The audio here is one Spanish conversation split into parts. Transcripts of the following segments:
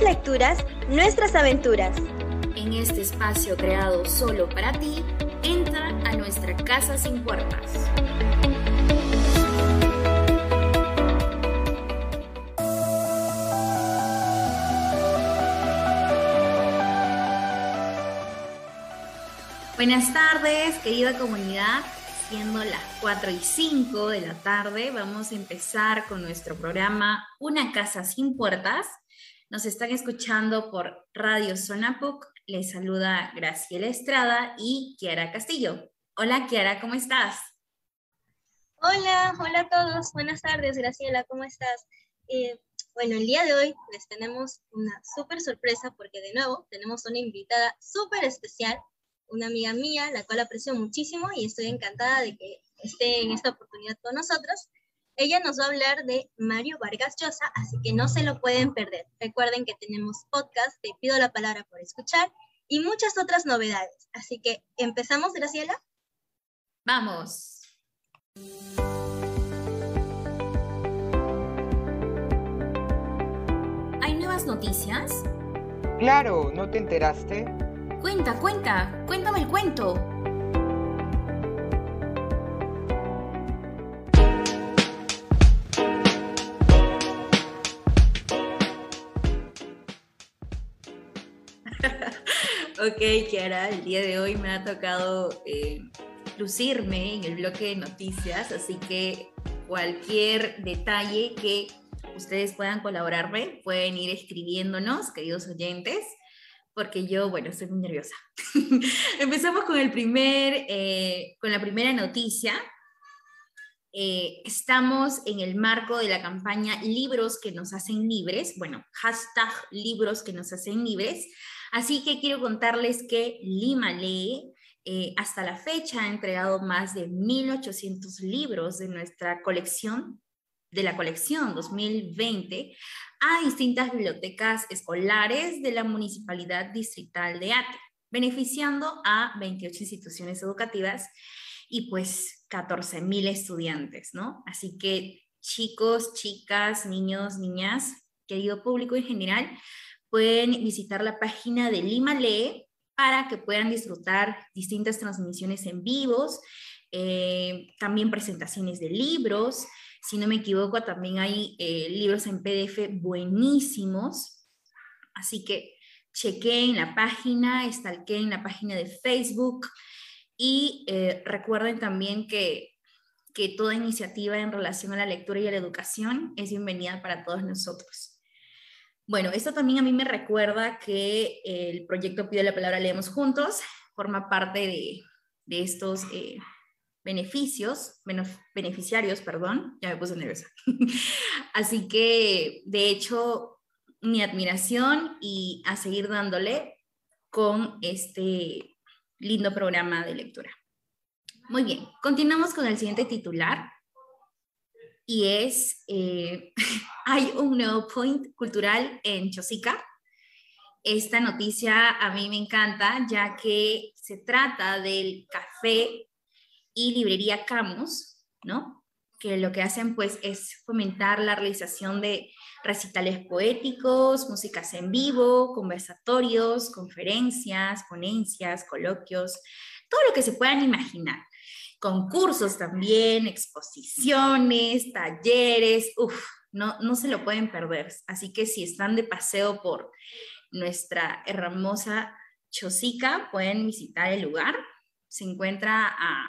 lecturas, nuestras aventuras. En este espacio creado solo para ti, entra a nuestra casa sin puertas. Buenas tardes, querida comunidad. Siendo las 4 y 5 de la tarde, vamos a empezar con nuestro programa Una casa sin puertas. Nos están escuchando por Radio Sonapuc. Les saluda Graciela Estrada y Kiara Castillo. Hola Kiara, ¿cómo estás? Hola, hola a todos. Buenas tardes, Graciela, ¿cómo estás? Eh, bueno, el día de hoy les tenemos una súper sorpresa porque de nuevo tenemos una invitada súper especial una amiga mía, la cual aprecio muchísimo y estoy encantada de que esté en esta oportunidad con nosotros. Ella nos va a hablar de Mario Vargas Llosa, así que no se lo pueden perder. Recuerden que tenemos podcast, te pido la palabra por escuchar y muchas otras novedades. Así que, ¿empezamos, Graciela? Vamos. ¿Hay nuevas noticias? Claro, ¿no te enteraste? Cuenta, cuenta, cuéntame el cuento. Ok, Kiara, el día de hoy me ha tocado eh, lucirme en el bloque de noticias, así que cualquier detalle que ustedes puedan colaborarme, pueden ir escribiéndonos, queridos oyentes porque yo, bueno, estoy muy nerviosa. Empezamos con, el primer, eh, con la primera noticia. Eh, estamos en el marco de la campaña Libros que nos hacen libres, bueno, hashtag Libros que nos hacen libres. Así que quiero contarles que Lima Lee eh, hasta la fecha ha entregado más de 1.800 libros de nuestra colección, de la colección 2020, a distintas bibliotecas escolares de la Municipalidad Distrital de Ate, beneficiando a 28 instituciones educativas y pues 14 mil estudiantes, ¿no? Así que chicos, chicas, niños, niñas, querido público en general, pueden visitar la página de Lima Lee para que puedan disfrutar distintas transmisiones en vivos, eh, también presentaciones de libros, si no me equivoco, también hay eh, libros en PDF buenísimos. Así que chequeen la página, en la página de Facebook y eh, recuerden también que, que toda iniciativa en relación a la lectura y a la educación es bienvenida para todos nosotros. Bueno, esto también a mí me recuerda que el proyecto Pide la Palabra Leemos Juntos forma parte de, de estos eh, beneficios, beneficiarios, perdón, ya me puse nerviosa. Así que, de hecho, mi admiración y a seguir dándole con este lindo programa de lectura. Muy bien, continuamos con el siguiente titular y es, eh, hay un nuevo point cultural en Chosica. Esta noticia a mí me encanta ya que se trata del café y Librería Camus, ¿no? Que lo que hacen pues es fomentar la realización de recitales poéticos, músicas en vivo, conversatorios, conferencias, ponencias, coloquios, todo lo que se puedan imaginar. Concursos también, exposiciones, talleres, uff, no, no se lo pueden perder. Así que si están de paseo por nuestra hermosa Chosica, pueden visitar el lugar. Se encuentra a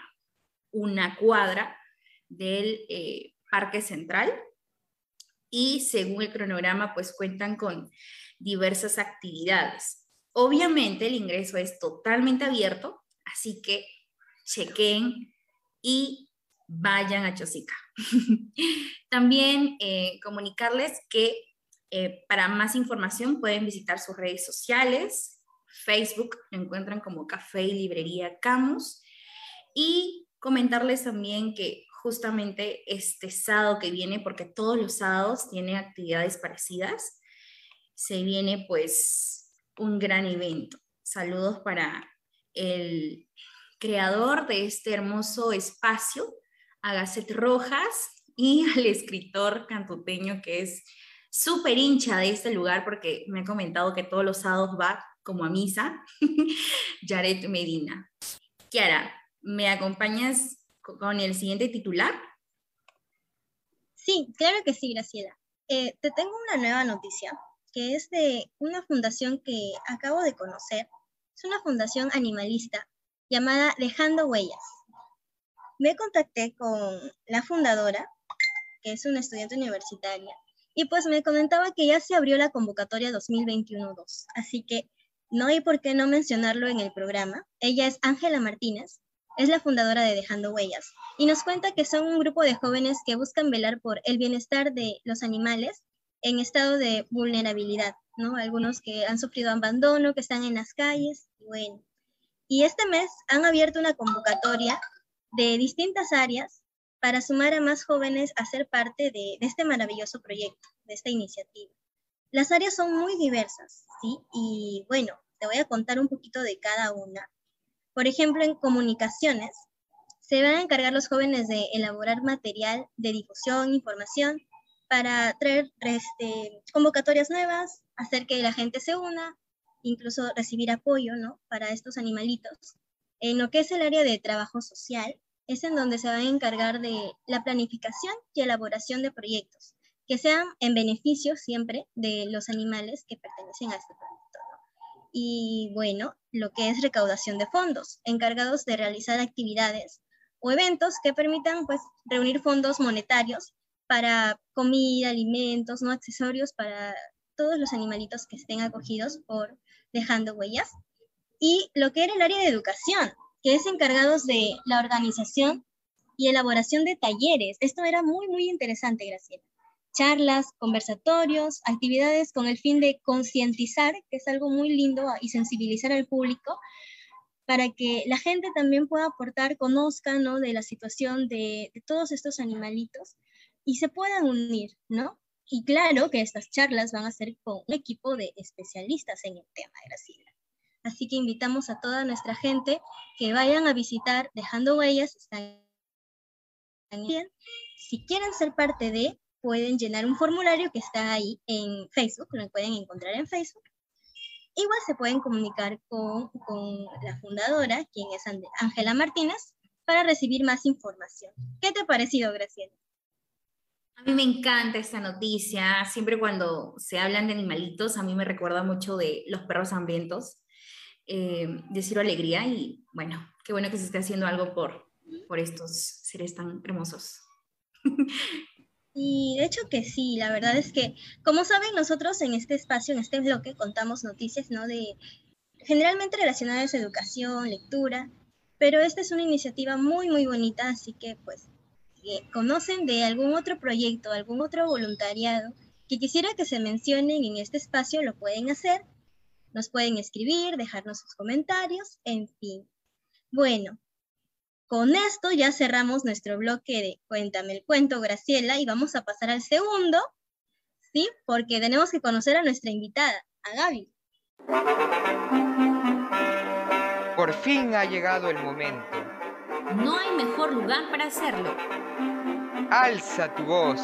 una cuadra del eh, Parque Central y según el cronograma pues cuentan con diversas actividades. Obviamente el ingreso es totalmente abierto, así que chequen y vayan a Chosica. También eh, comunicarles que eh, para más información pueden visitar sus redes sociales, Facebook, lo encuentran como Café y Librería Camus, y Comentarles también que justamente este sábado que viene, porque todos los sábados tienen actividades parecidas, se viene pues un gran evento. Saludos para el creador de este hermoso espacio, Agacet Rojas, y al escritor cantuteño que es súper hincha de este lugar porque me ha comentado que todos los sábados va como a misa, Jared Medina. Kiara, ¿me acompañas con el siguiente titular? Sí, claro que sí, Graciela. Eh, te tengo una nueva noticia, que es de una fundación que acabo de conocer. Es una fundación animalista llamada Dejando Huellas. Me contacté con la fundadora, que es una estudiante universitaria, y pues me comentaba que ya se abrió la convocatoria 2021-2, así que no hay por qué no mencionarlo en el programa. Ella es Ángela Martínez, es la fundadora de Dejando Huellas y nos cuenta que son un grupo de jóvenes que buscan velar por el bienestar de los animales en estado de vulnerabilidad, ¿no? Algunos que han sufrido abandono, que están en las calles, bueno. Y este mes han abierto una convocatoria de distintas áreas para sumar a más jóvenes a ser parte de, este maravilloso proyecto, de esta iniciativa. Las áreas son muy diversas, ¿sí? Y bueno, te voy a contar un poquito de cada una por ejemplo, en comunicaciones, se van a encargar los jóvenes de elaborar material de difusión, información, para traer este, convocatorias nuevas, hacer que la gente se una, incluso recibir apoyo ¿no? para estos animalitos. En lo que es el área de trabajo social, es en donde se va a encargar de la planificación y elaboración de proyectos que sean en beneficio siempre de los animales que pertenecen a este proyecto y bueno, lo que es recaudación de fondos, encargados de realizar actividades o eventos que permitan pues reunir fondos monetarios para comida, alimentos, no accesorios para todos los animalitos que estén acogidos por dejando huellas. Y lo que era el área de educación, que es encargados de la organización y elaboración de talleres. Esto era muy, muy interesante, Graciela charlas, conversatorios, actividades con el fin de concientizar, que es algo muy lindo, y sensibilizar al público para que la gente también pueda aportar, conozca, ¿no? De la situación de, de todos estos animalitos y se puedan unir, ¿no? Y claro que estas charlas van a ser con un equipo de especialistas en el tema, Graciela. Así que invitamos a toda nuestra gente que vayan a visitar Dejando Huellas. Están. Si quieren ser parte de, pueden llenar un formulario que está ahí en Facebook, lo pueden encontrar en Facebook. Igual se pueden comunicar con, con la fundadora, quien es Ángela Martínez, para recibir más información. ¿Qué te ha parecido, Graciela? A mí me encanta esta noticia. Siempre cuando se hablan de animalitos, a mí me recuerda mucho de los perros hambrientos, eh, de Alegría. Y bueno, qué bueno que se esté haciendo algo por, por estos seres tan hermosos. Y de hecho que sí, la verdad es que, como saben, nosotros en este espacio, en este bloque, contamos noticias, ¿no? De generalmente relacionadas a educación, lectura, pero esta es una iniciativa muy, muy bonita, así que pues, si conocen de algún otro proyecto, algún otro voluntariado que quisiera que se mencionen en este espacio, lo pueden hacer, nos pueden escribir, dejarnos sus comentarios, en fin. Bueno, con esto ya cerramos nuestro bloque de Cuéntame el cuento, Graciela, y vamos a pasar al segundo, ¿sí? Porque tenemos que conocer a nuestra invitada, a Gaby. Por fin ha llegado el momento. No hay mejor lugar para hacerlo. Alza tu voz.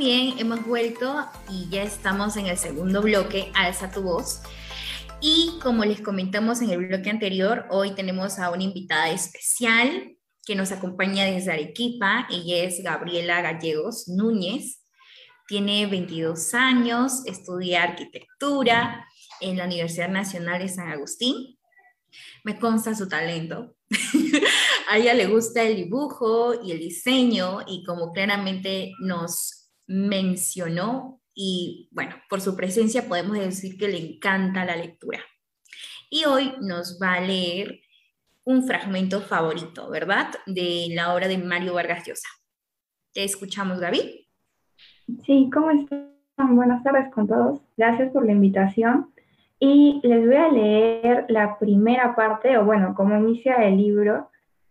bien, hemos vuelto y ya estamos en el segundo bloque, Alza tu voz. Y como les comentamos en el bloque anterior, hoy tenemos a una invitada especial que nos acompaña desde Arequipa. Ella es Gabriela Gallegos Núñez. Tiene 22 años, estudia arquitectura en la Universidad Nacional de San Agustín. Me consta su talento. a ella le gusta el dibujo y el diseño y como claramente nos mencionó y bueno, por su presencia podemos decir que le encanta la lectura. Y hoy nos va a leer un fragmento favorito, ¿verdad? De la obra de Mario Vargas Llosa. ¿Te escuchamos, Gaby? Sí, ¿cómo están? Buenas tardes con todos. Gracias por la invitación. Y les voy a leer la primera parte, o bueno, cómo inicia el libro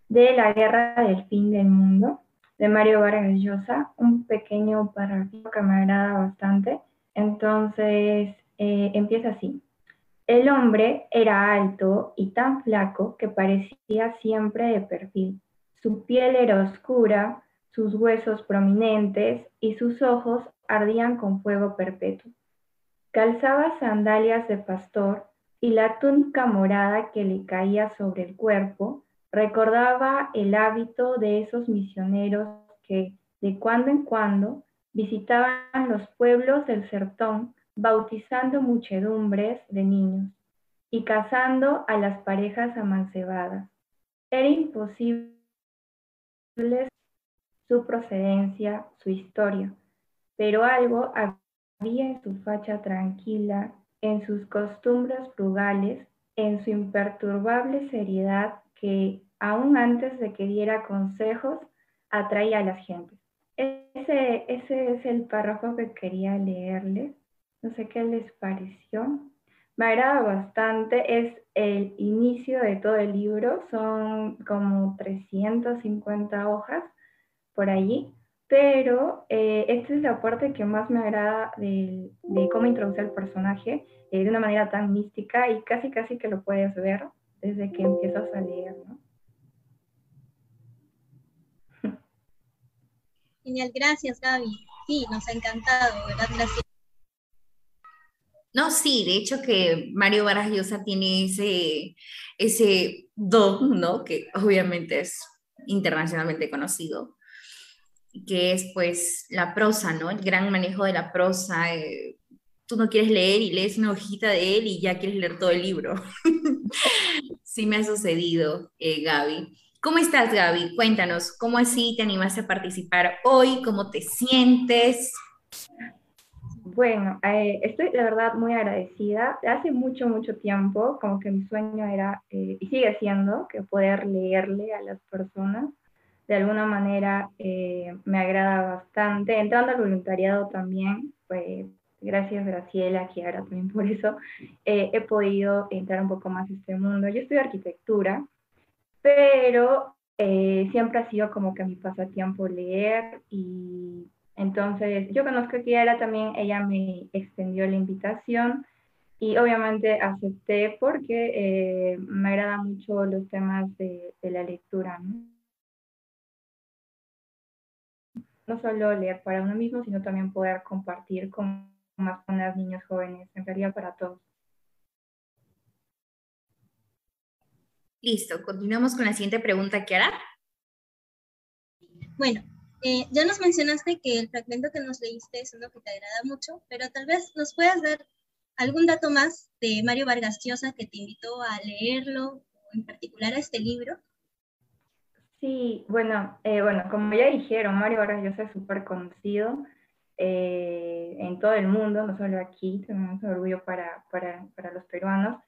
de La Guerra del Fin del Mundo de Mario Vargas Llosa, un pequeño párrafo que me agrada bastante. Entonces, eh, empieza así. El hombre era alto y tan flaco que parecía siempre de perfil. Su piel era oscura, sus huesos prominentes y sus ojos ardían con fuego perpetuo. Calzaba sandalias de pastor y la túnica morada que le caía sobre el cuerpo recordaba el hábito de esos misioneros que de cuando en cuando visitaban los pueblos del sertón bautizando muchedumbres de niños y casando a las parejas amancebadas. Era imposible su procedencia, su historia, pero algo había en su facha tranquila, en sus costumbres frugales, en su imperturbable seriedad que, aún antes de que diera consejos, atraía a las gentes. Ese, ese es el párrafo que quería leerles. No sé qué les pareció. Me agrada bastante, es el inicio de todo el libro, son como 350 hojas por allí, pero eh, esta es la parte que más me agrada de, cómo introduce al personaje eh, de una manera tan mística y casi casi que lo puedes ver desde que empiezas a leer. Genial, gracias Gaby. Sí, nos ha encantado. Gracias. No, sí, de hecho que Mario Vargas tiene ese, ese don, ¿no? Que obviamente es internacionalmente conocido, que es pues la prosa, ¿no? El gran manejo de la prosa. Eh, tú no quieres leer y lees una hojita de él y ya quieres leer todo el libro. sí me ha sucedido, eh, Gaby. ¿Cómo estás, Gaby? Cuéntanos, ¿cómo así te animaste a participar hoy? ¿Cómo te sientes? Bueno, eh, estoy de verdad muy agradecida. Hace mucho, mucho tiempo, como que mi sueño era, eh, y sigue siendo, que poder leerle a las personas. De alguna manera eh, me agrada bastante. Entrando al voluntariado también, pues gracias Graciela, ahora también por eso he podido entrar un poco más a este mundo. Yo estudio arquitectura, pero siempre ha sido como que mi pasatiempo leer y entonces, yo conozco a Kiara también, ella me extendió la invitación y obviamente acepté porque eh, me agrada mucho los temas de, la lectura, ¿no? No solo leer para uno mismo, sino también poder compartir con más con las niños jóvenes, en realidad para todos. Listo, continuamos con la siguiente pregunta, Kiara. Bueno, eh, ya nos mencionaste que el fragmento que nos leíste es uno que te agrada mucho, pero tal vez nos puedas dar algún dato más de Mario Vargas Llosa que te invitó a leerlo, o en particular a este libro. Sí, bueno, eh, bueno, como ya dijeron, Mario Vargas Llosa es súper conocido eh, en todo el mundo, no solo aquí, tenemos un orgullo para, para, para los peruanos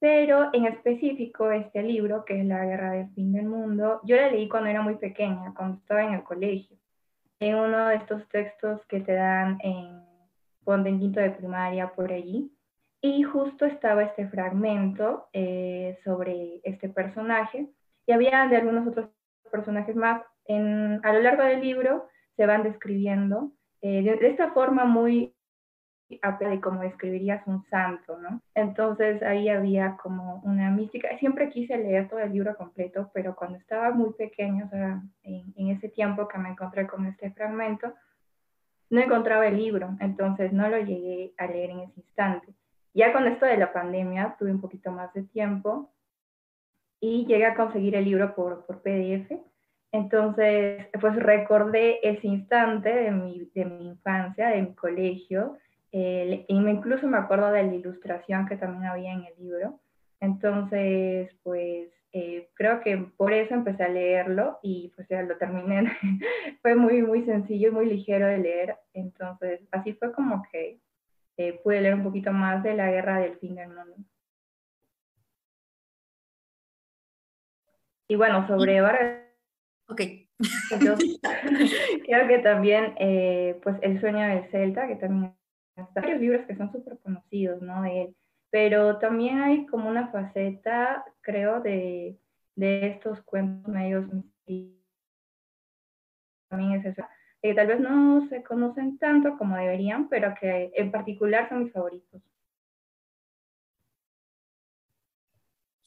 pero en específico este libro, que es La Guerra del Fin del Mundo, yo la leí cuando era muy pequeña, cuando estaba en el colegio, en uno de estos textos que te dan en quinto de primaria por allí, y justo estaba este fragmento eh, sobre este personaje, y había de algunos otros personajes más. En, a lo largo del libro se van describiendo eh, de, esta forma muy de cómo describirías un santo, ¿no? Entonces ahí había como una mística. Siempre quise leer todo el libro completo, pero cuando estaba muy pequeño, o sea, en, ese tiempo que me encontré con este fragmento, no encontraba el libro, entonces no lo llegué a leer en ese instante. Ya con esto de la pandemia tuve un poquito más de tiempo y llegué a conseguir el libro por, por PDF. Entonces, pues recordé ese instante de mi, de mi infancia, de mi colegio, y incluso me acuerdo de la ilustración que también había en el libro. Entonces, pues eh, creo que por eso empecé a leerlo y pues ya lo terminé. fue muy, muy sencillo y muy ligero de leer. Entonces, así fue como que eh, pude leer un poquito más de la guerra del fin del mundo. Y bueno, sobre Vargas. Ok. creo que también, eh, pues, El sueño del Celta, que también varios libros que son súper conocidos, ¿no? De él. Pero también hay como una faceta, creo, de, de estos cuentos medios también es eso. Eh, tal vez no se conocen tanto como deberían, pero que en particular son mis favoritos.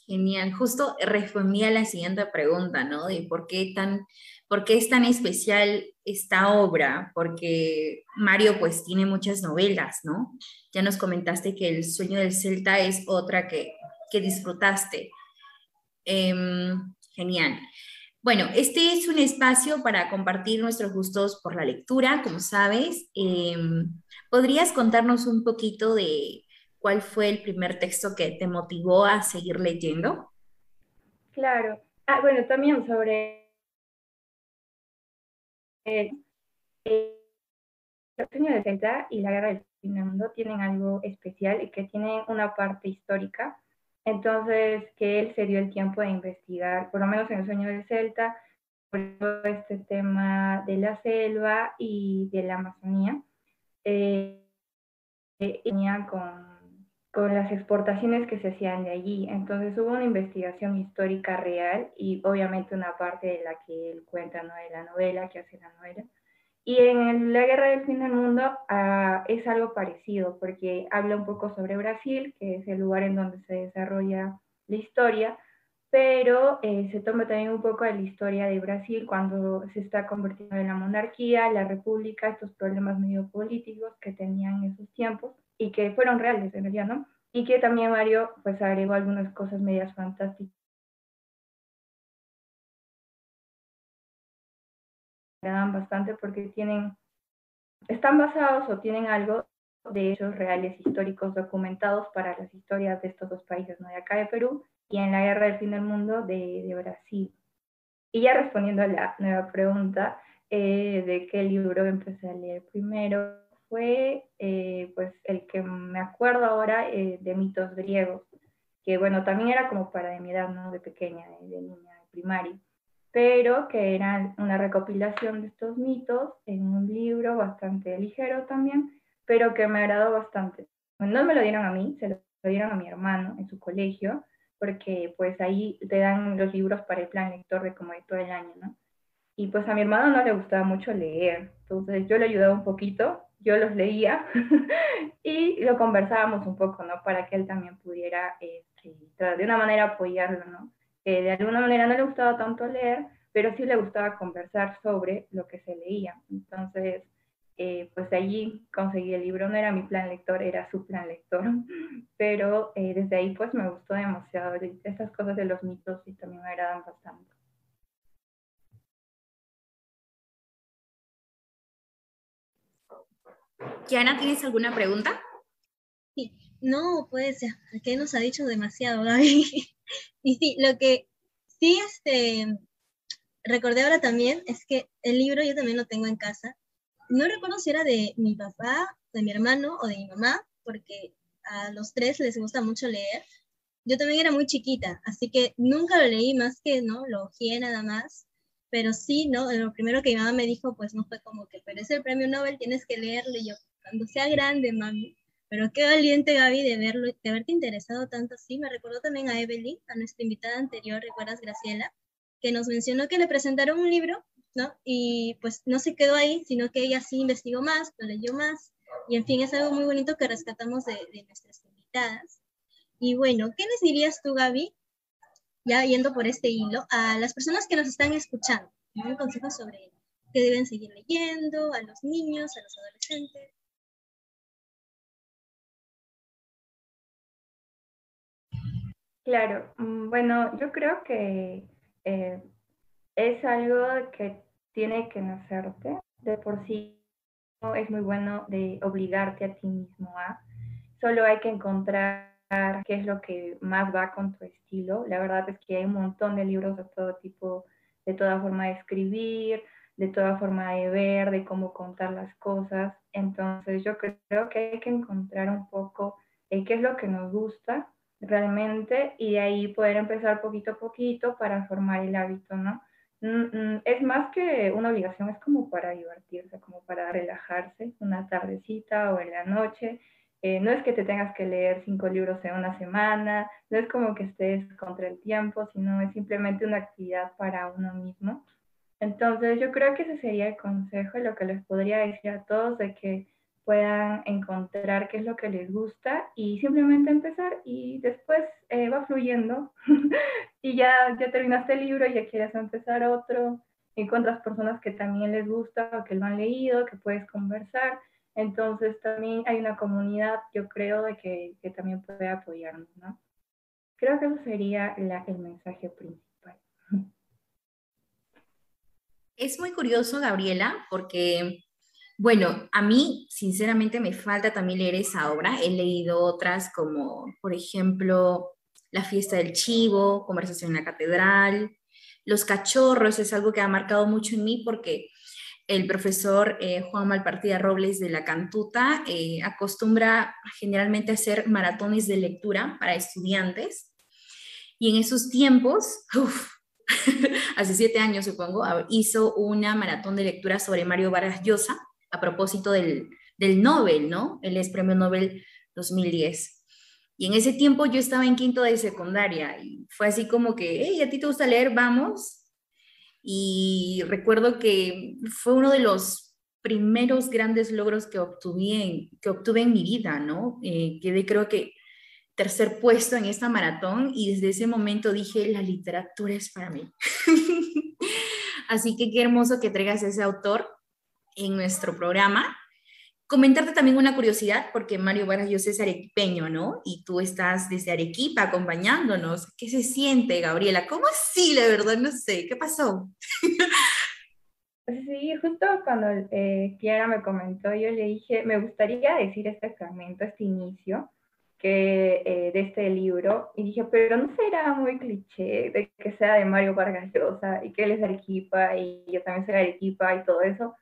Genial, justo respondí a la siguiente pregunta, ¿no? De por qué tan por qué es tan especial esta obra, porque Mario pues tiene muchas novelas, ¿no? Ya nos comentaste que El sueño del Celta es otra que, que disfrutaste. Em, genial. Bueno, este es un espacio para compartir nuestros gustos por la lectura, como sabes. Em, ¿Podrías contarnos un poquito de ¿cuál fue el primer texto que te motivó a seguir leyendo? Claro. Ah, bueno, también sobre eh, eh, el sueño de Celta y la guerra del fin del mundo tienen algo especial y que tienen una parte histórica. Entonces, que él se dio el tiempo de investigar, por lo menos en el sueño del Celta, por este tema de la selva y de la Amazonía. Eh, tenía con con las exportaciones que se hacían de allí. Entonces hubo una investigación histórica real y obviamente una parte de la que él cuenta, ¿no? de la novela, que hace la novela. Y en la Guerra del Fin del Mundo ah, es algo parecido, porque habla un poco sobre Brasil, que es el lugar en donde se desarrolla la historia, pero eh, se toma también un poco de la historia de Brasil cuando se está convirtiendo en la monarquía, la república, estos problemas medio políticos que tenían en esos tiempos y que fueron reales en realidad, ¿no? Y que también Mario pues agregó algunas cosas medias fantásticas. Me dan bastante porque tienen, están basados o tienen algo de hechos reales históricos documentados para las historias de estos dos países, ¿no? De acá de Perú y en la guerra del fin del mundo de, de Brasil. Y ya respondiendo a la nueva pregunta eh, de qué libro empecé a leer primero, fue eh, pues el que me acuerdo ahora eh, de mitos griegos, que bueno, también era como para de mi edad, ¿no? De pequeña, de, niña, de primaria, pero que eran una recopilación de estos mitos en un libro bastante ligero también, pero que me agradó bastante. no me lo dieron a mí, se lo dieron a mi hermano en su colegio, porque pues ahí te dan los libros para el plan lector de como de todo el año, ¿no? Y pues a mi hermano no le gustaba mucho leer, entonces yo le ayudaba un poquito yo los leía y lo conversábamos un poco, ¿no? Para que él también pudiera, este, de una manera, apoyarlo, ¿no? de alguna manera no le gustaba tanto leer, pero sí le gustaba conversar sobre lo que se leía. Entonces, eh, pues allí conseguí el libro, no era mi plan lector, era su plan lector, pero eh, desde ahí pues me gustó demasiado, esas cosas de los mitos y también me agradan bastante. Kiana, ¿tienes alguna pregunta? Sí, no, pues, que nos ha dicho demasiado, Gaby. y sí, lo que sí este, recordé ahora también es que el libro yo también lo tengo en casa. No recuerdo si era de mi papá, de mi hermano o de mi mamá, porque a los tres les gusta mucho leer. Yo también era muy chiquita, así que nunca lo leí más que, ¿no? Lo ojeé nada más pero sí, ¿no? Lo primero que mi mamá me dijo, pues no fue como que, pero es el premio Nobel, tienes que leerlo, y yo, cuando sea grande, mami. Pero qué valiente, Gaby, de verlo, de haberte interesado tanto así. Me recordó también a Evelyn, a nuestra invitada anterior, ¿recuerdas, Graciela? Que nos mencionó que le presentaron un libro, ¿no? Y pues no se quedó ahí, sino que ella sí investigó más, lo leyó más. Y en fin, es algo muy bonito que rescatamos de, de nuestras invitadas. Y bueno, ¿qué les dirías tú, Gaby, ya yendo por este hilo, a las personas que nos están escuchando, un consejo sobre qué deben seguir leyendo, a los niños, a los adolescentes. Claro, mm, bueno, yo creo que eh, es algo que tiene que nacerte. De por sí es muy bueno de obligarte a ti mismo a. Solo hay que encontrar qué es lo que más va con tu estilo. La verdad es que hay un montón de libros de todo tipo, de toda forma de escribir, de toda forma de ver, de cómo contar las cosas. Entonces yo creo que hay que encontrar un poco qué es lo que nos gusta realmente y de ahí poder empezar poquito a poquito para formar el hábito, ¿no? Mm, mm, es más que una obligación, es como para divertirse, como para relajarse una tardecita o en la noche eh, no es que te tengas que leer cinco libros en una semana, no es como que estés contra el tiempo, sino es simplemente una actividad para uno mismo. Entonces yo creo que ese sería el consejo, lo que les podría decir a todos, de que puedan encontrar qué es lo que les gusta y simplemente empezar y después eh, va fluyendo y ya, ya terminaste el libro y ya quieres empezar otro, encuentras personas que también les gusta o que lo han leído, que puedes conversar. Entonces también hay una comunidad, yo creo, de que, que también puede apoyarnos, ¿no? Creo que eso sería la, el mensaje principal. Es muy curioso, Gabriela, porque bueno, a mí sinceramente me falta también leer esa obra. He leído otras como, por ejemplo, La fiesta del chivo, Conversación en la catedral, Los cachorros, es algo que ha marcado mucho en mí porque el profesor eh, Juan Malpartida Robles de la Cantuta eh, acostumbra generalmente hacer maratones de lectura para estudiantes. Y en esos tiempos, hace siete años supongo, hizo una maratón de lectura sobre Mario Vargas Llosa a propósito del, del Nobel, ¿no? Él es Premio Nobel 2010. Y en ese tiempo yo estaba en quinto de secundaria y fue así como que, hey, ¿a ti te gusta leer? Vamos. Y recuerdo que fue uno de los primeros grandes logros que obtuve en, que obtuve en mi vida, ¿no? Eh, quedé creo que tercer puesto en esta maratón y desde ese momento dije, la literatura es para mí. Así que qué hermoso que traigas ese autor en nuestro programa. Comentarte también una curiosidad, porque Mario Vargas yo es arequipeño, ¿no? Y tú estás desde Arequipa acompañándonos. ¿Qué se siente, Gabriela? ¿Cómo así, la verdad? No sé, ¿qué pasó? Sí, justo cuando eh, Kiara me comentó, yo le dije, me gustaría decir este fragmento, este inicio que, eh, de este libro, y dije, pero no será muy cliché de que sea de Mario Vargas Llosa y que él es Arequipa y yo también soy Arequipa y todo eso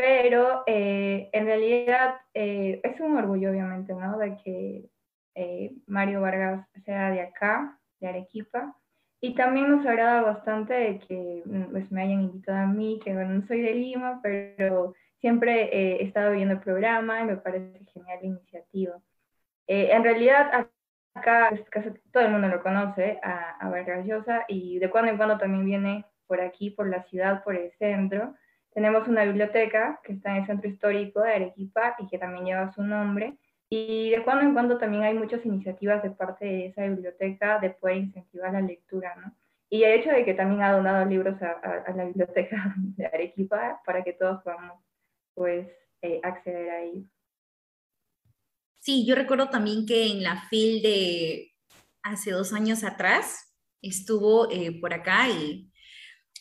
pero eh, en realidad eh, es un orgullo, obviamente, ¿no? De que eh, Mario Vargas sea de acá, de Arequipa, y también nos agrada bastante de que mm, pues, me hayan invitado a mí, que bueno, no soy de Lima, pero siempre he estado viendo el programa y me parece genial la iniciativa. en realidad, acá pues, casi todo el mundo lo conoce, a, a Vargas Llosa, y de cuando en cuando también viene por aquí, por la ciudad, por el centro, tenemos una biblioteca que está en el centro histórico de Arequipa y que también lleva su nombre. Y de cuando en cuando también hay muchas iniciativas de parte de esa biblioteca de poder incentivar la lectura, ¿no? Y el hecho de que también ha donado libros a, la biblioteca de Arequipa para que todos podamos, pues, eh, acceder a ellos. Sí, yo recuerdo también que en la FIL de hace dos años atrás estuvo eh, por acá y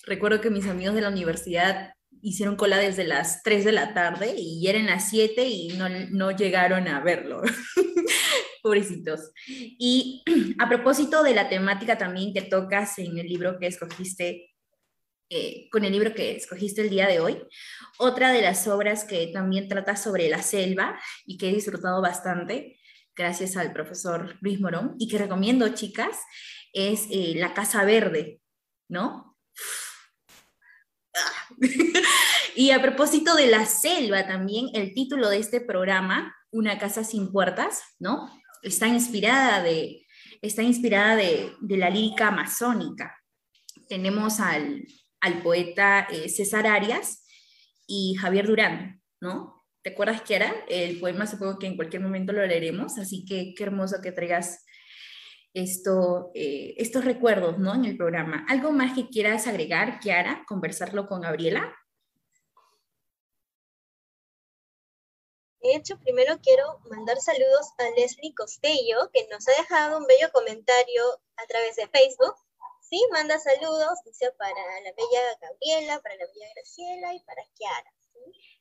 recuerdo que mis amigos de la universidad hicieron cola desde las 3 de la tarde y eran las 7 y no, no llegaron a verlo. Pobrecitos. Y a propósito de la temática también que tocas en el libro que escogiste, eh, con el libro que escogiste el día de hoy, otra de las obras que también trata sobre la selva y que he disfrutado bastante, gracias al profesor Luis Morón, y que recomiendo, chicas, es eh, La Casa Verde, ¿no? y a propósito de la selva también, el título de este programa, Una casa sin puertas, ¿no? Está inspirada de, está inspirada de, la lírica amazónica. Tenemos al, poeta eh, César Arias y Javier Durán, ¿no? ¿Te acuerdas, que era El poema supongo que en cualquier momento lo leeremos, así que qué hermoso que traigas esto, eh, estos recuerdos ¿no? en el programa. ¿Algo más que quieras agregar, Kiara? ¿Conversarlo con Gabriela? De hecho, primero quiero mandar saludos a Leslie Costello, que nos ha dejado un bello comentario a través de Facebook. Sí, manda saludos, dice para la bella Gabriela, para la bella Graciela y para Kiara.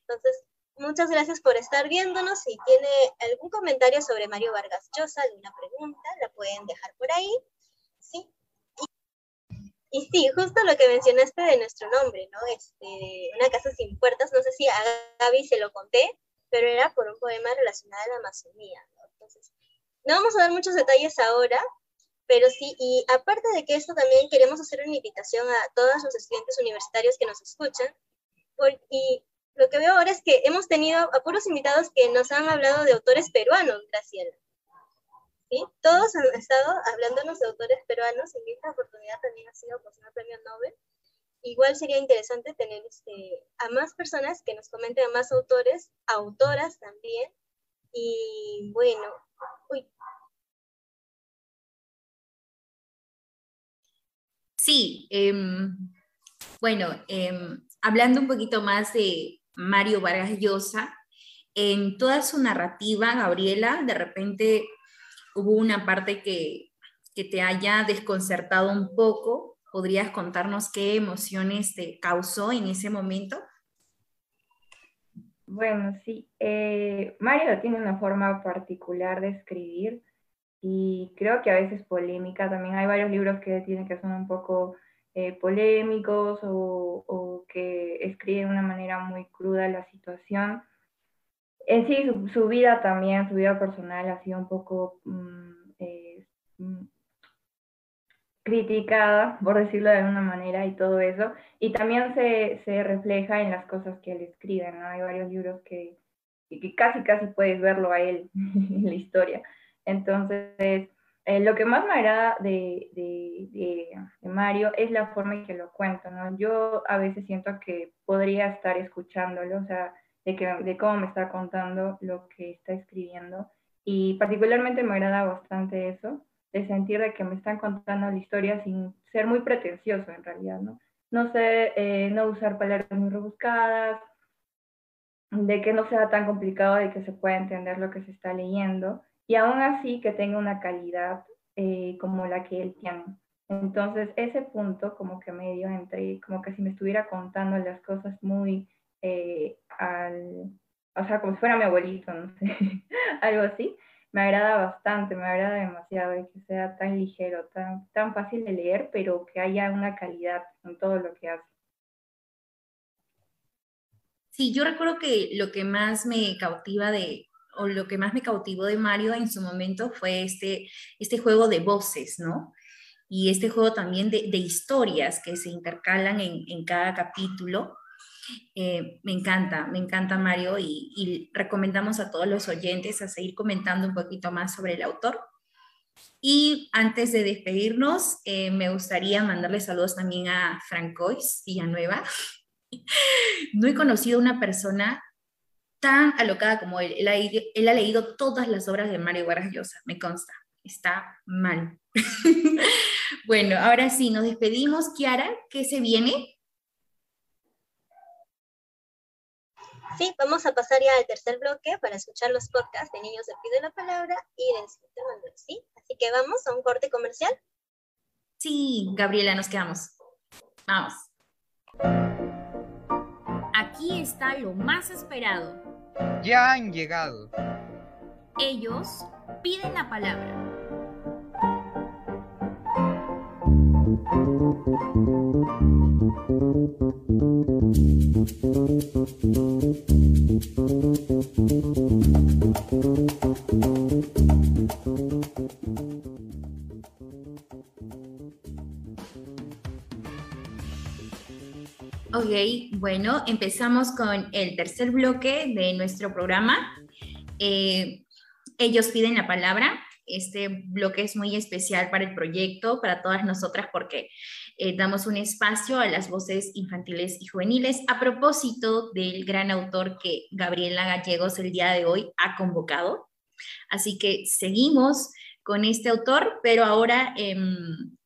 Entonces, Muchas gracias por estar viéndonos. Si tiene algún comentario sobre Mario Vargas Llosa, alguna pregunta, la pueden dejar por ahí. Sí. Y, sí, justo lo que mencionaste de nuestro nombre, ¿no? Este, una casa sin puertas, no sé si a Gaby se lo conté, pero era por un poema relacionado a la Amazonía, ¿no? Entonces, no vamos a dar muchos detalles ahora, pero sí, y aparte de que esto también queremos hacer una invitación a todos los estudiantes universitarios que nos escuchan, y lo que veo ahora es que hemos tenido a puros invitados que nos han hablado de autores peruanos, Graciela. ¿Sí? Todos han estado hablándonos de autores peruanos, y esta oportunidad también ha sido pues, un premio Nobel. igual sería interesante tener este, a más personas que nos comenten, a más autores, autoras también. Y bueno, uy. Sí, em, bueno, em, hablando un poquito más de Mario Vargas Llosa, en toda su narrativa, Gabriela, de repente hubo una parte que, que te haya desconcertado un poco ¿Podrías contarnos qué emociones te causó en ese momento? Bueno, sí. Eh, Mario tiene una forma particular de escribir y creo que a veces polémica. También hay varios libros que tienen que son un poco eh, polémicos o, que escriben de una manera muy cruda la situación. En sí, su, vida también, su vida personal ha sido un poco mm, eh, mm, criticada, por decirlo de alguna manera, y todo eso. Y también se, se refleja en las cosas que él escribe, ¿no? Hay varios libros que, que casi, casi puedes verlo a él en la historia. Entonces, eh, lo que más me agrada de, de, de, Mario es la forma en que lo cuenta, ¿no? Yo a veces siento que podría estar escuchándolo, o sea, de, que, de cómo me está contando lo que está escribiendo. Y particularmente me agrada bastante eso de sentir de que me están contando la historia sin ser muy pretencioso en realidad, ¿no? No sé, eh, no usar palabras muy rebuscadas, de que no sea tan complicado de que se pueda entender lo que se está leyendo y aún así que tenga una calidad eh, como la que él tiene. Entonces, ese punto como que medio entre, como que si me estuviera contando las cosas muy eh, al, o sea, como si fuera mi abuelito, no sé, algo así, me agrada bastante, me agrada demasiado que sea tan ligero, tan, tan fácil de leer, pero que haya una calidad en todo lo que hace. Sí, yo recuerdo que lo que más me cautiva de, o lo que más me cautivó de Mario en su momento fue este, este juego de voces, ¿no? Y este juego también de, de historias que se intercalan en, en cada capítulo eh, me encanta, me encanta Mario y, recomendamos a todos los oyentes a seguir comentando un poquito más sobre el autor. Y antes de despedirnos, eh, me gustaría mandarle saludos también a Francois Villanueva. no he conocido una persona tan alocada como él. Él ha, leído todas las obras de Mario Vargas Llosa, me consta. Está mal. bueno, ahora sí, nos despedimos. Kiara, ¿qué se viene? Sí, vamos a pasar ya al tercer bloque para escuchar los podcasts de Niños de Pide la Palabra y de ¿sí? Así que vamos a un corte comercial. Sí, Gabriela, nos quedamos. Vamos. Aquí está lo más esperado. Ya han llegado. Ellos piden la palabra. Ok, bueno, empezamos con el tercer bloque de nuestro programa. Eh, ellos piden la palabra. Este bloque es muy especial para el proyecto, para todas nosotras, porque eh, damos un espacio a las voces infantiles y juveniles a propósito del gran autor que Gabriela Gallegos el día de hoy ha convocado. Así que seguimos con este autor, pero ahora en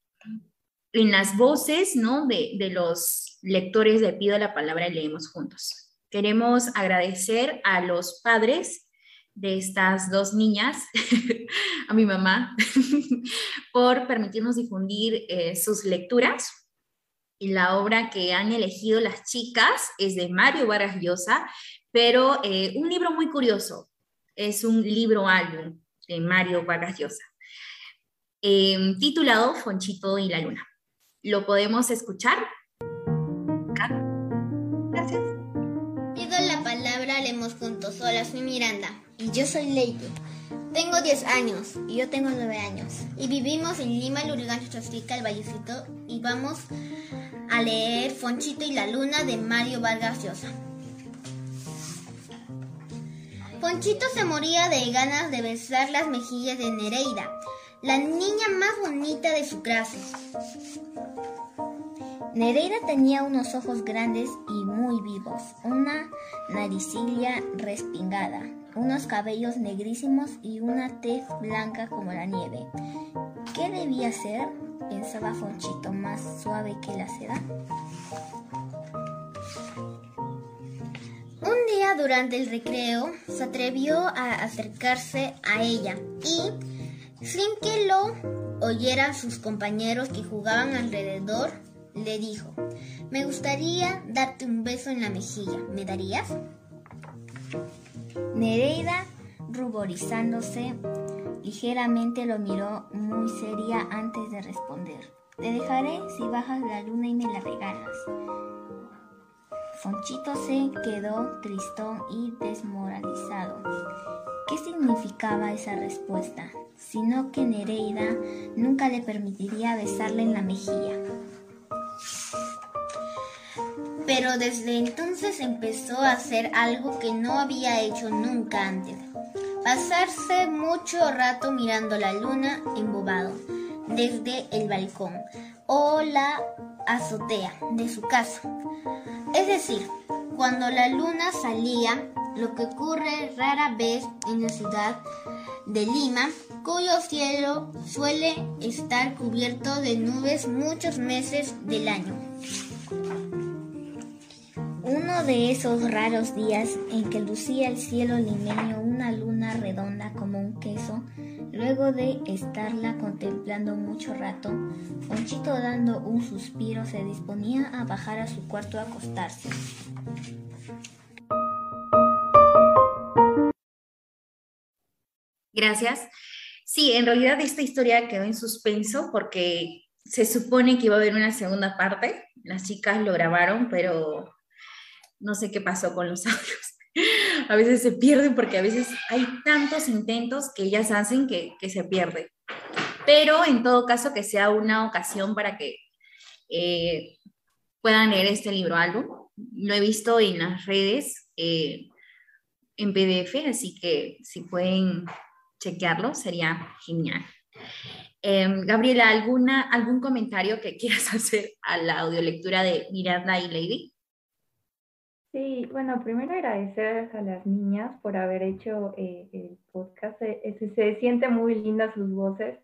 las voces ¿no? de los lectores de Pido la Palabra y Leemos Juntos. Queremos agradecer a los padres de estas dos niñas, a mi mamá, por permitirnos difundir eh, sus lecturas. Y la obra que han elegido las chicas es de Mario Vargas Llosa, pero eh, un libro muy curioso. Es un libro álbum de Mario Vargas Llosa, em, titulado Fonchito y la Luna. ¿Lo podemos escuchar? Juntos. Hola, soy Miranda. Y yo soy Leite. Tengo 10 años y yo tengo 9 años. Y vivimos en Lima, Lurigancho, Chastica, el Vallecito. Y vamos a leer Fonchito y la Luna de Mario Vargas Llosa. Fonchito se moría de ganas de besar las mejillas de Nereida, la niña más bonita de su clase. Nereida tenía unos ojos grandes y muy vivos, una naricilla respingada, unos cabellos negrísimos y una tez blanca como la nieve. ¿Qué debía ser? pensaba Fonchito, más suave que la seda. Un día durante el recreo se atrevió a acercarse a ella y, sin que lo oyeran sus compañeros que jugaban alrededor, le dijo, me gustaría darte un beso en la mejilla, ¿me darías? Nereida, ruborizándose, ligeramente lo miró muy seria antes de responder. Te dejaré si bajas la luna y me la regalas. Fonchito se quedó tristón y desmoralizado. ¿Qué significaba esa respuesta? Sino que Nereida nunca le permitiría besarle en la mejilla. Pero desde entonces empezó a hacer algo que no había hecho nunca antes. Pasarse mucho rato mirando la luna embobado desde el balcón o la azotea de su casa. Es decir, cuando la luna salía, lo que ocurre rara vez en la ciudad de Lima, cuyo cielo suele estar cubierto de nubes muchos meses del año. Uno de esos raros días en que lucía el cielo limeño una luna redonda como un queso, luego de estarla contemplando mucho rato, Ponchito dando un suspiro se disponía a bajar a su cuarto a acostarse. Gracias. Sí, en realidad esta historia quedó en suspenso porque se supone que iba a haber una segunda parte. Las chicas lo grabaron, pero no sé qué pasó con los audios. A veces se pierden porque a veces hay tantos intentos que ellas hacen que, se pierde. Pero en todo caso que sea una ocasión para que eh, puedan leer este libro álbum. Lo he visto en las redes eh, en PDF, así que si pueden chequearlo sería genial. Em, Gabriela, ¿alguna, ¿algún comentario que quieras hacer a la audiolectura de Miranda y Lady? Sí, bueno, primero agradecer a las niñas por haber hecho eh, el podcast. Se, se, siente muy linda sus voces.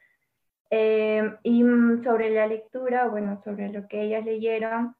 Em, y mm, sobre la lectura, bueno, sobre lo que ellas leyeron,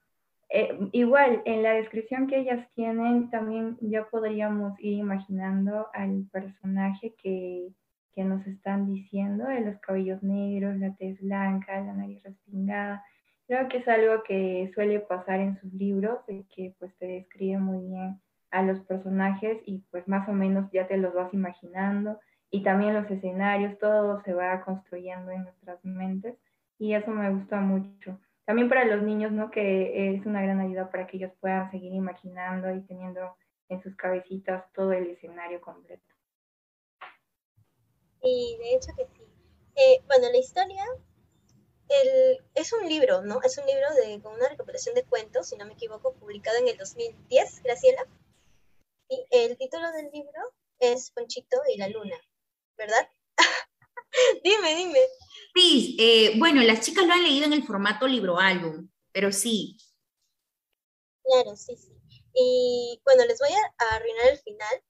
eh, igual en la descripción que ellas tienen, también ya podríamos ir imaginando al personaje que, que nos están diciendo, de los cabellos negros, la tez blanca, la nariz respingada Creo que es algo que suele pasar en sus libros, que pues te describe muy bien a los personajes y pues más o menos ya te los vas imaginando y también los escenarios, todo se va construyendo en nuestras mentes y eso me gusta mucho. También para los niños, ¿no? Que es una gran ayuda para que ellos puedan seguir imaginando y teniendo en sus cabecitas todo el escenario completo. Y de hecho que sí. Eh, bueno, la historia el, es un libro, ¿no? Es un libro de, con una recopilación de cuentos, si no me equivoco, publicado en el 2010, Graciela. Y el título del libro es Ponchito y la Luna, ¿verdad? dime, dime. Sí, eh, bueno, las chicas lo han leído en el formato libro-álbum, pero sí. Claro, sí, sí. Y bueno, les voy a arruinar el final,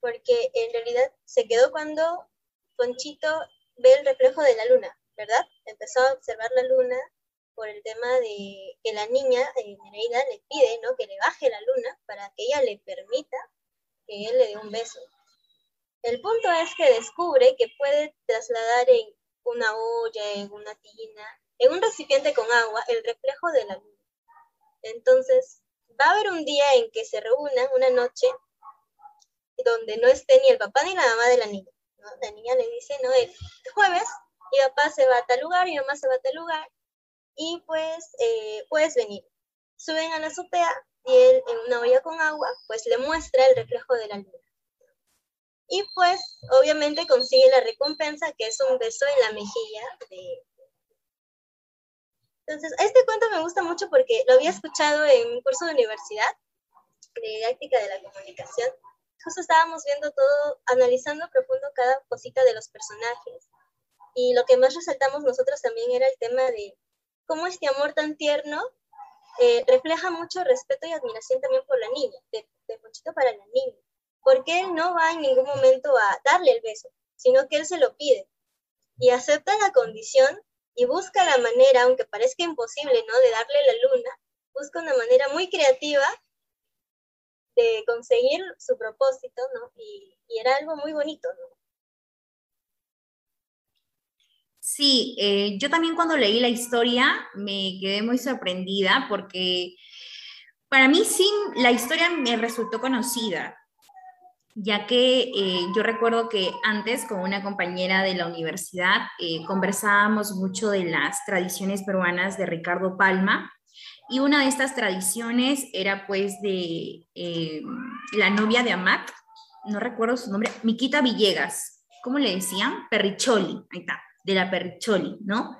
porque en realidad se quedó cuando Ponchito ve el reflejo de la luna. ¿verdad? Empezó a observar la luna por el tema de que la niña, eh, Nereida, le pide, ¿no? Que le baje la luna para que ella le permita que él le dé un beso. El punto es que descubre que puede trasladar en una olla, en una tina, en un recipiente con agua, el reflejo de la luna. Entonces, va a haber un día en que se reúnan, una noche, donde no esté ni el papá ni la mamá de la niña. La niña le dice, no, el jueves mi papá se va a tal lugar, mi mamá se va a tal lugar, y pues eh, puedes venir. Suben a la azotea y él en una olla con agua, pues le muestra el reflejo de la luna. Y pues obviamente consigue la recompensa, que es un beso en la mejilla de... Entonces, este cuento me gusta mucho porque lo había escuchado en un curso de universidad de didáctica de la comunicación. Justo estábamos viendo todo, analizando profundo cada cosita de los personajes. Y lo que más resaltamos nosotros también era el tema de cómo este amor tan tierno eh, refleja mucho respeto y admiración también por la niña, de, de Ponchito para la niña, porque él no va en ningún momento a darle el beso, sino que él se lo pide. Y acepta la condición y busca la manera, aunque parezca imposible, ¿no? De darle la luna, busca una manera muy creativa conseguir su propósito, ¿no? Y, era algo muy bonito. Sí, eh, yo también cuando leí la historia me quedé muy sorprendida porque para mí sí, la historia me resultó conocida, ya que eh, yo recuerdo que antes con una compañera de la universidad eh, conversábamos mucho de las tradiciones peruanas de Ricardo Palma y una de estas tradiciones era pues de la novia de Amat, no recuerdo su nombre, Miquita Villegas, ¿cómo le decían? Perricholi, ahí está de la Percholi, ¿no?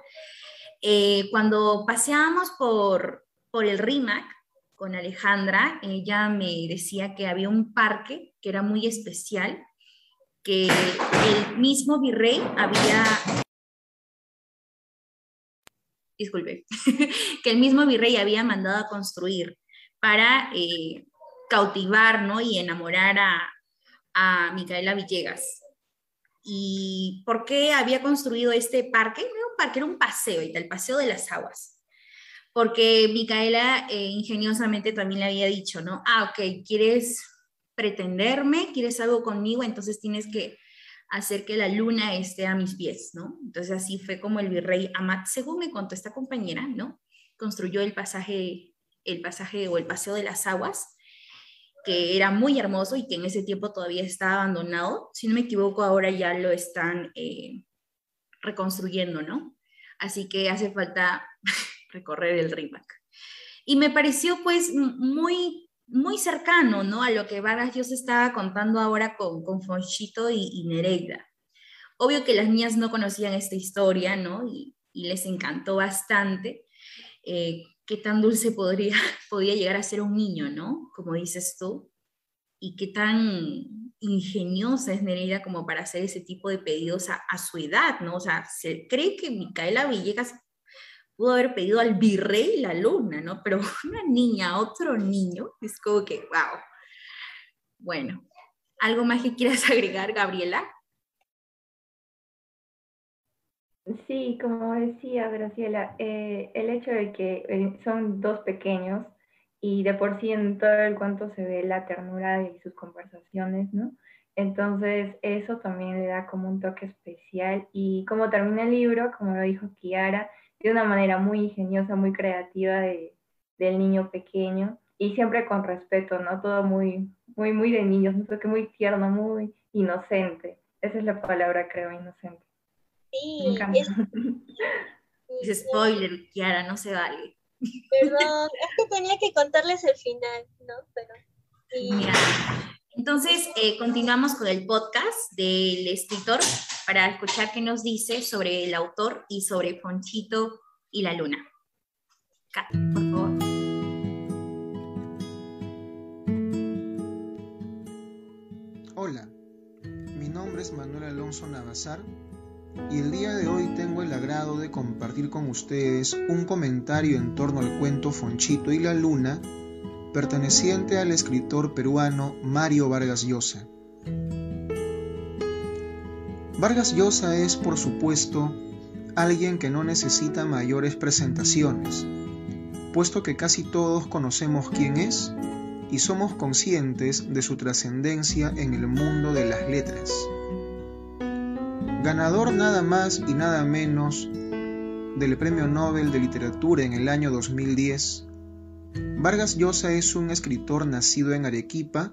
Eh, cuando paseábamos por, por el RIMAC con Alejandra, ella me decía que había un parque que era muy especial, que el mismo virrey había disculpe, que el mismo virrey había mandado a construir para eh, cautivar ¿no? y enamorar a, a Micaela Villegas y por qué había construido este parque. No era un parque, era un paseo, el paseo de las aguas. Porque Micaela eh, ingeniosamente también le había dicho, ¿no? Ah, ok, quieres pretenderme, quieres algo conmigo, entonces tienes que hacer que la luna esté a mis pies, ¿no? Entonces así fue como el virrey Amat, según me contó esta compañera, ¿no? Construyó el pasaje, el pasaje o el paseo de las aguas que era muy hermoso y que en ese tiempo todavía estaba abandonado. Si no me equivoco, ahora ya lo están eh, reconstruyendo, ¿no? Así que hace falta recorrer el RIMAC. Y me pareció pues muy, muy cercano, ¿no? A lo que Vargas Llosa estaba contando ahora con, con Fonchito y, y, Nereida. Obvio que las niñas no conocían esta historia, ¿no? Y, les encantó bastante. Eh, qué tan dulce podría, podía llegar a ser un niño, ¿no? Como dices tú. Y qué tan ingeniosa es Nereida como para hacer ese tipo de pedidos a, a, su edad, ¿no? O sea, se cree que Micaela Villegas pudo haber pedido al virrey la luna, ¿no? Pero una niña, otro niño, es como que, wow. Bueno, ¿algo más que quieras agregar, Gabriela? Sí, como decía Graciela, eh, el hecho de que eh, son dos pequeños y de por sí en todo el cuento se ve la ternura de sus conversaciones, ¿no? Entonces eso también le da como un toque especial y como termina el libro, como lo dijo Kiara, de una manera muy ingeniosa, muy creativa de, del niño pequeño y siempre con respeto, ¿no? Todo muy, muy, muy de niños, muy tierno, muy inocente. Esa es la palabra, creo, inocente. Sí, es... spoiler, Kiara, no se vale. Perdón, es que tenía que contarles el final, ¿no? Pero, sí. Entonces, eh, continuamos con el podcast del escritor para escuchar qué nos dice sobre el autor y sobre Ponchito y la luna. Acá, por favor. Hola, mi nombre es Manuel Alonso Navazar y el día de hoy tengo el agrado de compartir con ustedes un comentario en torno al cuento Fonchito y la Luna, perteneciente al escritor peruano Mario Vargas Llosa. Vargas Llosa es, por supuesto, alguien que no necesita mayores presentaciones, puesto que casi todos conocemos quién es y somos conscientes de su trascendencia en el mundo de las letras. Ganador nada más y nada menos del Premio Nobel de Literatura en el año 2010, Vargas Llosa es un escritor nacido en Arequipa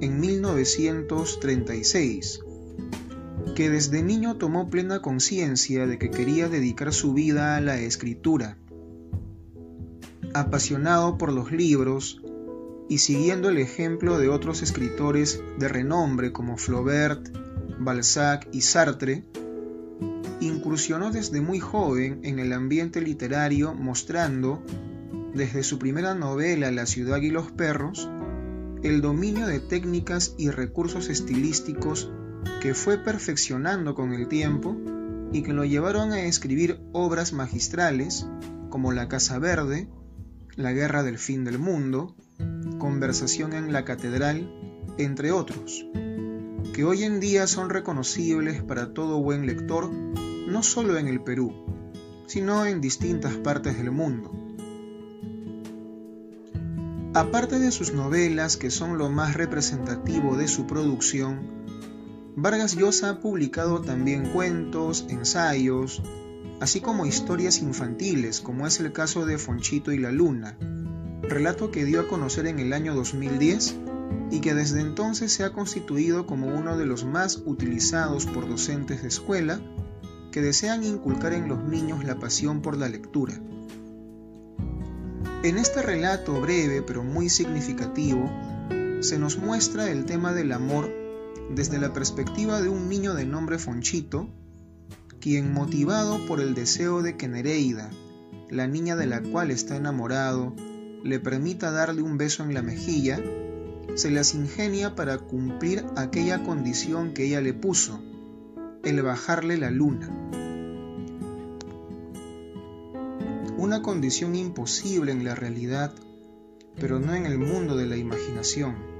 en 1936, que desde niño tomó plena conciencia de que quería dedicar su vida a la escritura. Apasionado por los libros y siguiendo el ejemplo de otros escritores de renombre como Flaubert, Balzac y Sartre, incursionó desde muy joven en el ambiente literario mostrando, desde su primera novela La ciudad y los perros, el dominio de técnicas y recursos estilísticos que fue perfeccionando con el tiempo y que lo llevaron a escribir obras magistrales como La Casa Verde, La Guerra del Fin del Mundo, Conversación en la Catedral, entre otros, que hoy en día son reconocibles para todo buen lector, no solo en el Perú, sino en distintas partes del mundo. Aparte de sus novelas, que son lo más representativo de su producción, Vargas Llosa ha publicado también cuentos, ensayos, así como historias infantiles, como es el caso de Fonchito y la Luna, relato que dio a conocer en el año 2010 y que desde entonces se ha constituido como uno de los más utilizados por docentes de escuela que desean inculcar en los niños la pasión por la lectura. En este relato breve pero muy significativo, se nos muestra el tema del amor desde la perspectiva de un niño de nombre Fonchito, quien motivado por el deseo de que Nereida, la niña de la cual está enamorado, le permita darle un beso en la mejilla, se las ingenia para cumplir aquella condición que ella le puso, el bajarle la luna. una condición imposible en la realidad, pero no en el mundo de la imaginación.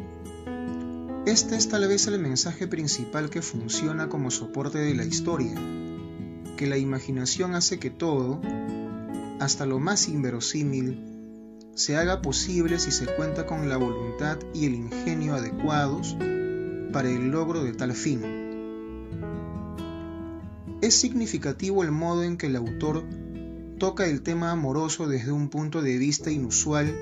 Este es tal vez el mensaje principal que funciona como soporte de la historia, que la imaginación hace que todo, hasta lo más inverosímil, se haga posible si se cuenta con la voluntad y el ingenio adecuados para el logro de tal fin. Es significativo el modo en que el autor toca el tema amoroso desde un punto de vista inusual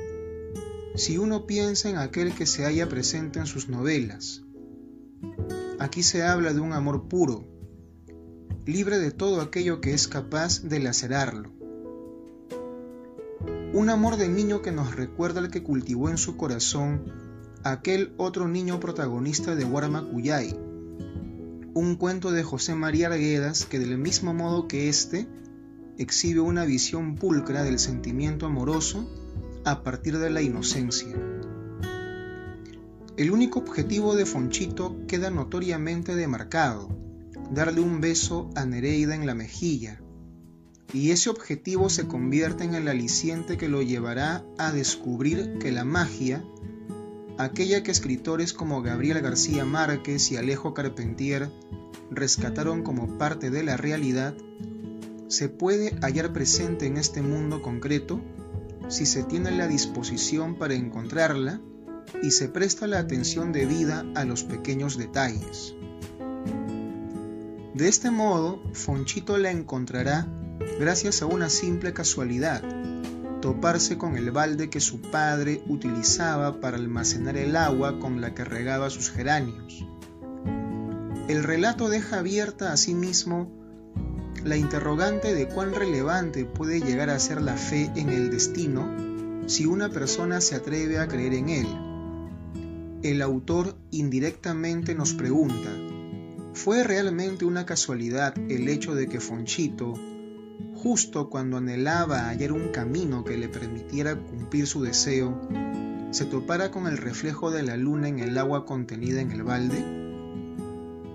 si uno piensa en aquel que se halla presente en sus novelas. Aquí se habla de un amor puro, libre de todo aquello que es capaz de lacerarlo. Un amor de niño que nos recuerda al que cultivó en su corazón aquel otro niño protagonista de Guaramacuyay, un cuento de José María Arguedas que del mismo modo que éste exhibe una visión pulcra del sentimiento amoroso a partir de la inocencia. El único objetivo de Fonchito queda notoriamente demarcado, darle un beso a Nereida en la mejilla, y ese objetivo se convierte en el aliciente que lo llevará a descubrir que la magia, aquella que escritores como Gabriel García Márquez y Alejo Carpentier rescataron como parte de la realidad, se puede hallar presente en este mundo concreto si se tiene la disposición para encontrarla y se presta la atención debida a los pequeños detalles. De este modo, Fonchito la encontrará gracias a una simple casualidad, toparse con el balde que su padre utilizaba para almacenar el agua con la que regaba sus geranios. El relato deja abierta a sí mismo la interrogante de cuán relevante puede llegar a ser la fe en el destino si una persona se atreve a creer en él. El autor indirectamente nos pregunta, ¿fue realmente una casualidad el hecho de que Fonchito, justo cuando anhelaba hallar un camino que le permitiera cumplir su deseo, se topara con el reflejo de la luna en el agua contenida en el balde?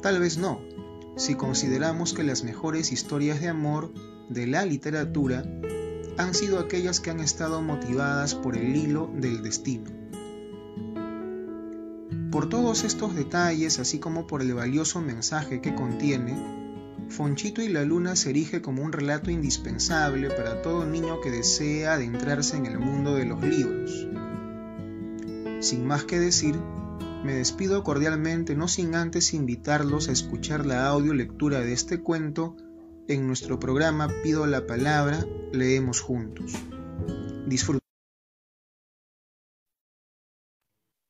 Tal vez no si consideramos que las mejores historias de amor de la literatura han sido aquellas que han estado motivadas por el hilo del destino. Por todos estos detalles, así como por el valioso mensaje que contiene, Fonchito y la Luna se erige como un relato indispensable para todo niño que desea adentrarse en el mundo de los libros. Sin más que decir, me despido cordialmente, no sin antes invitarlos a escuchar la audio lectura de este cuento en nuestro programa Pido la Palabra, leemos juntos. Disfruten.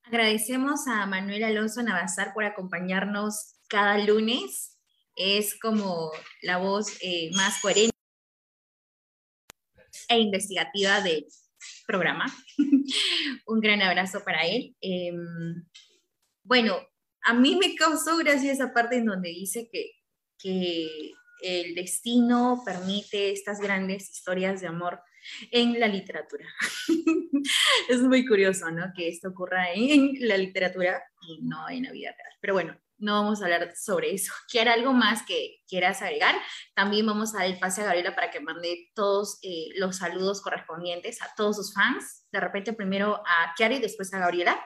Agradecemos a Manuel Alonso Navazar por acompañarnos cada lunes. Es como la voz eh, más coherente e investigativa del programa. Un gran abrazo para él. Em, bueno, a mí me causó gracia esa parte en donde dice que, que el destino permite estas grandes historias de amor en la literatura. es muy curioso, ¿no? Que esto ocurra en la literatura y no en la vida real. Pero bueno, no vamos a hablar sobre eso. ¿Quiere algo más que quieras agregar? También vamos a dar el pase a Gabriela para que mande todos eh, los saludos correspondientes a todos sus fans. De repente primero a Kiara y después a Gabriela.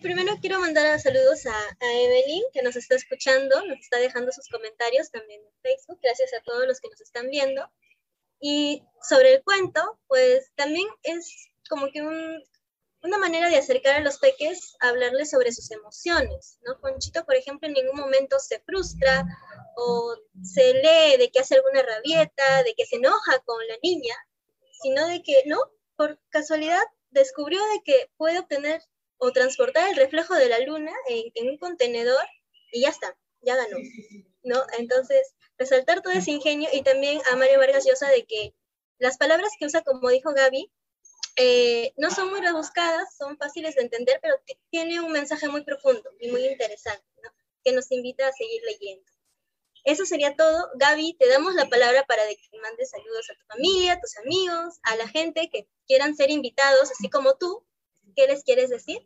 Primero quiero mandar saludos a, a, Evelyn, que nos está escuchando, nos está dejando sus comentarios también en Facebook. Gracias a todos los que nos están viendo. Y sobre el cuento, pues también es como que un, una manera de acercar a los peques a hablarles sobre sus emociones, ¿no? Conchito, por ejemplo, en ningún momento se frustra o se lee de que hace alguna rabieta, de que se enoja con la niña, sino de que, ¿no? Por casualidad descubrió de que puede obtener o transportar el reflejo de la luna en, en un contenedor y ya está, ya ganó, ¿no? Entonces, resaltar todo ese ingenio y también a Mario Vargas Llosa de que las palabras que usa, como dijo Gaby, eh, no son muy rebuscadas, son fáciles de entender, pero tiene un mensaje muy profundo y muy interesante, ¿no? que nos invita a seguir leyendo. Eso sería todo. Gaby, te damos la palabra para que mandes saludos a tu familia, a tus amigos, a la gente que quieran ser invitados, así como tú. ¿Qué les quieres decir?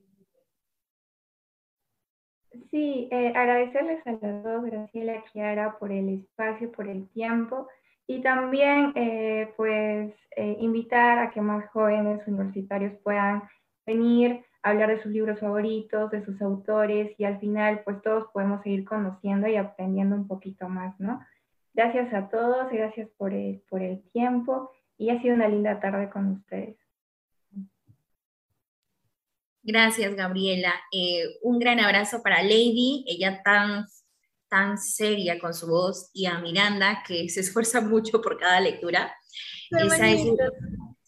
Sí, eh, agradecerles a las dos, Graciela Kiara, por el espacio, por el tiempo y también, eh, pues, eh, invitar a que más jóvenes universitarios puedan venir, a hablar de sus libros favoritos, de sus autores, y al final, pues, todos podemos seguir conociendo y aprendiendo un poquito más, ¿no? Gracias a todos, gracias por el tiempo, y ha sido una linda tarde con ustedes. Gracias, Gabriela. Eh, un gran abrazo para Lady, ella tan tan seria con su voz y a Miranda que se esfuerza mucho por cada lectura. Esa es,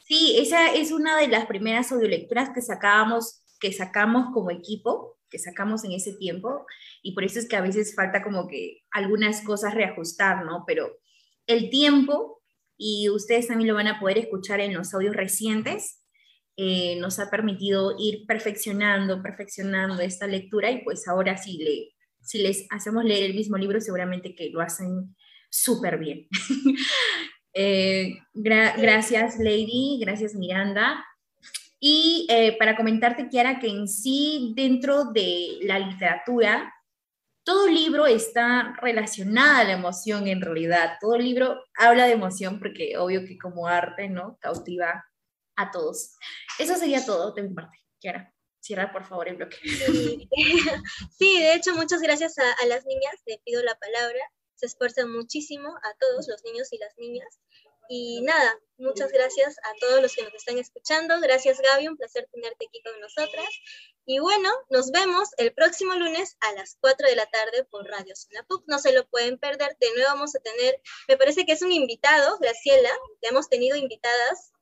sí, esa es una de las primeras audiolecturas que sacábamos, que sacamos como equipo, que sacamos en ese tiempo, y por eso es que a veces falta como que algunas cosas reajustar, ¿no? Pero el tiempo, y ustedes también lo van a poder escuchar en los audios recientes, eh, nos ha permitido ir perfeccionando, perfeccionando esta lectura y pues ahora sí le, si les hacemos leer el mismo libro, seguramente que lo hacen súper bien. Eh, gracias, Lady, gracias, Miranda. Y eh, para comentarte, Kiara, que en sí, dentro de la literatura, todo libro está relacionado a la emoción en realidad. Todo libro habla de emoción porque obvio que como arte, ¿no? Cautiva a todos. Eso sería todo de mi parte, Kiara. Cierra, por favor, el bloque. Sí, de hecho, muchas gracias a, las niñas, te pido la palabra. Se esfuerzan muchísimo a todos los niños y las niñas. Y nada, muchas gracias a todos los que nos están escuchando. Gracias, Gaby, un placer tenerte aquí con nosotras. Y bueno, nos vemos el próximo lunes a las 4 de la tarde por Radio Sonapuc. No se lo pueden perder. De nuevo vamos a tener, me parece que es un invitado, Graciela. Ya hemos tenido invitadas,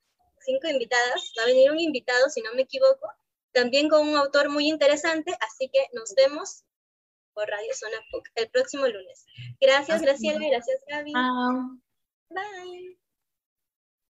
cinco invitadas. Va a venir un invitado, si no me equivoco también con un autor muy interesante, así que nos vemos por Radio Zona el próximo lunes. Gracias, Graciela, gracias, Gaby.